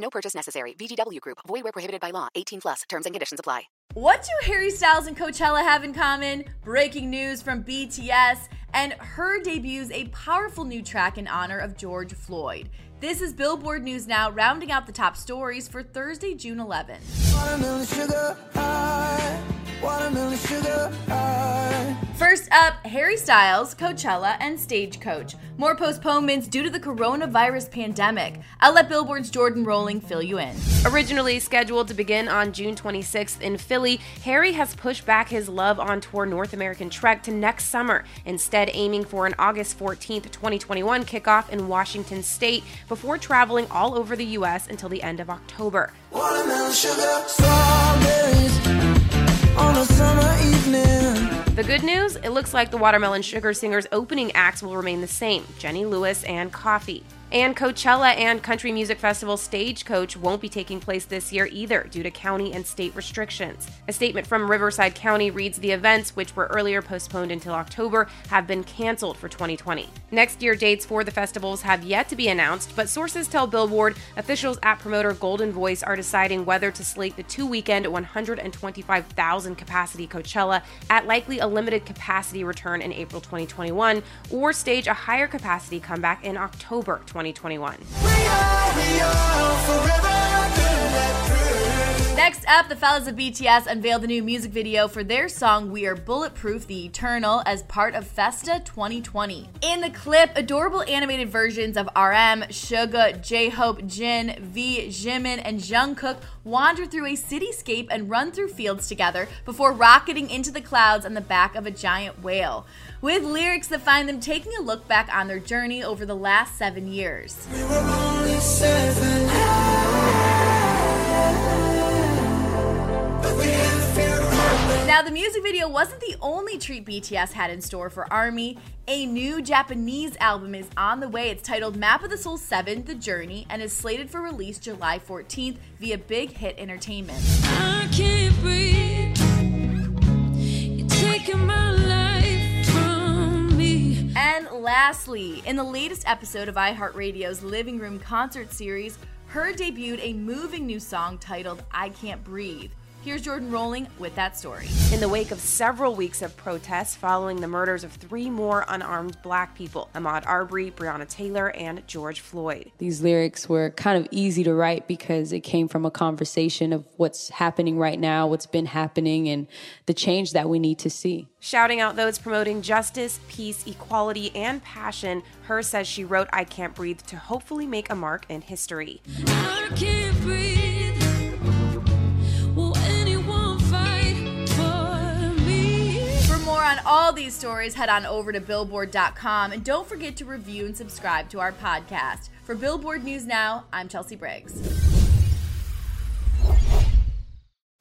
No purchase necessary. VGW Group. Void where prohibited by law. 18 plus. Terms and conditions apply. What do Harry Styles and Coachella have in common? Breaking news from BTS. And H.E.R. debuts a powerful new track in honor of George Floyd. This is Billboard News Now, rounding out the top stories for Thursday, June 11th. Watermelon sugar high, watermelon sugar high. First up, Harry Styles, Coachella, and Stagecoach. More postponements due to the coronavirus pandemic. I'll let Billboard's Jordan Rolling fill you in. Originally scheduled to begin on June 26th in Philly, Harry has pushed back his Love on Tour North American trek to next summer, instead, aiming for an August 14th, 2021 kickoff in Washington State before traveling all over the U.S. until the end of October. Good news it looks like the Watermelon Sugar Singers opening acts will remain the same Jenny Lewis and Koffee. And Coachella and Country Music Festival Stagecoach won't be taking place this year either due to county and state restrictions. A statement from Riverside County reads the events, which were earlier postponed until October, have been canceled for 2020. Next year dates for the festivals have yet to be announced, but sources tell Billboard officials at promoter Goldenvoice are deciding whether to slate the two weekend 125,000 capacity Coachella at likely a limited capacity return in April 2021 or stage a higher capacity comeback in October 2021. 2021. Next up, the fellas of BTS unveiled the new music video for their song We Are Bulletproof The Eternal as part of Festa 2020. In the clip, adorable animated versions of RM, Suga, J Hope, Jin, V, Jimin, and Jungkook wander through a cityscape and run through fields together before rocketing into the clouds on the back of a giant whale. With lyrics that find them taking a look back on their journey over the last seven years. We the music video wasn't the only treat BTS had in store for ARMY. A new Japanese album is on the way. It's titled Map of the Soul 7 The Journey and is slated for release July 14th via Big Hit Entertainment. I can't breathe. You're taking my life from me. And lastly, in the latest episode of iHeartRadio's Living Room concert series, H.E.R. debuted a moving new song titled I Can't Breathe. Here's Jordan Rolling with that story. In the wake of several weeks of protests following the murders of three more unarmed black people Ahmaud Arbery, Breonna Taylor, and George Floyd. These lyrics were kind of easy to write because it came from a conversation of what's happening right now, what's been happening, and the change that we need to see. Shouting out those promoting justice, peace, equality, and passion, H.E.R. says she wrote I Can't Breathe to hopefully make a mark in history. All these stories, head on over to billboard.com and don't forget to review and subscribe to our podcast. For Billboard News Now, I'm Chelsea Briggs.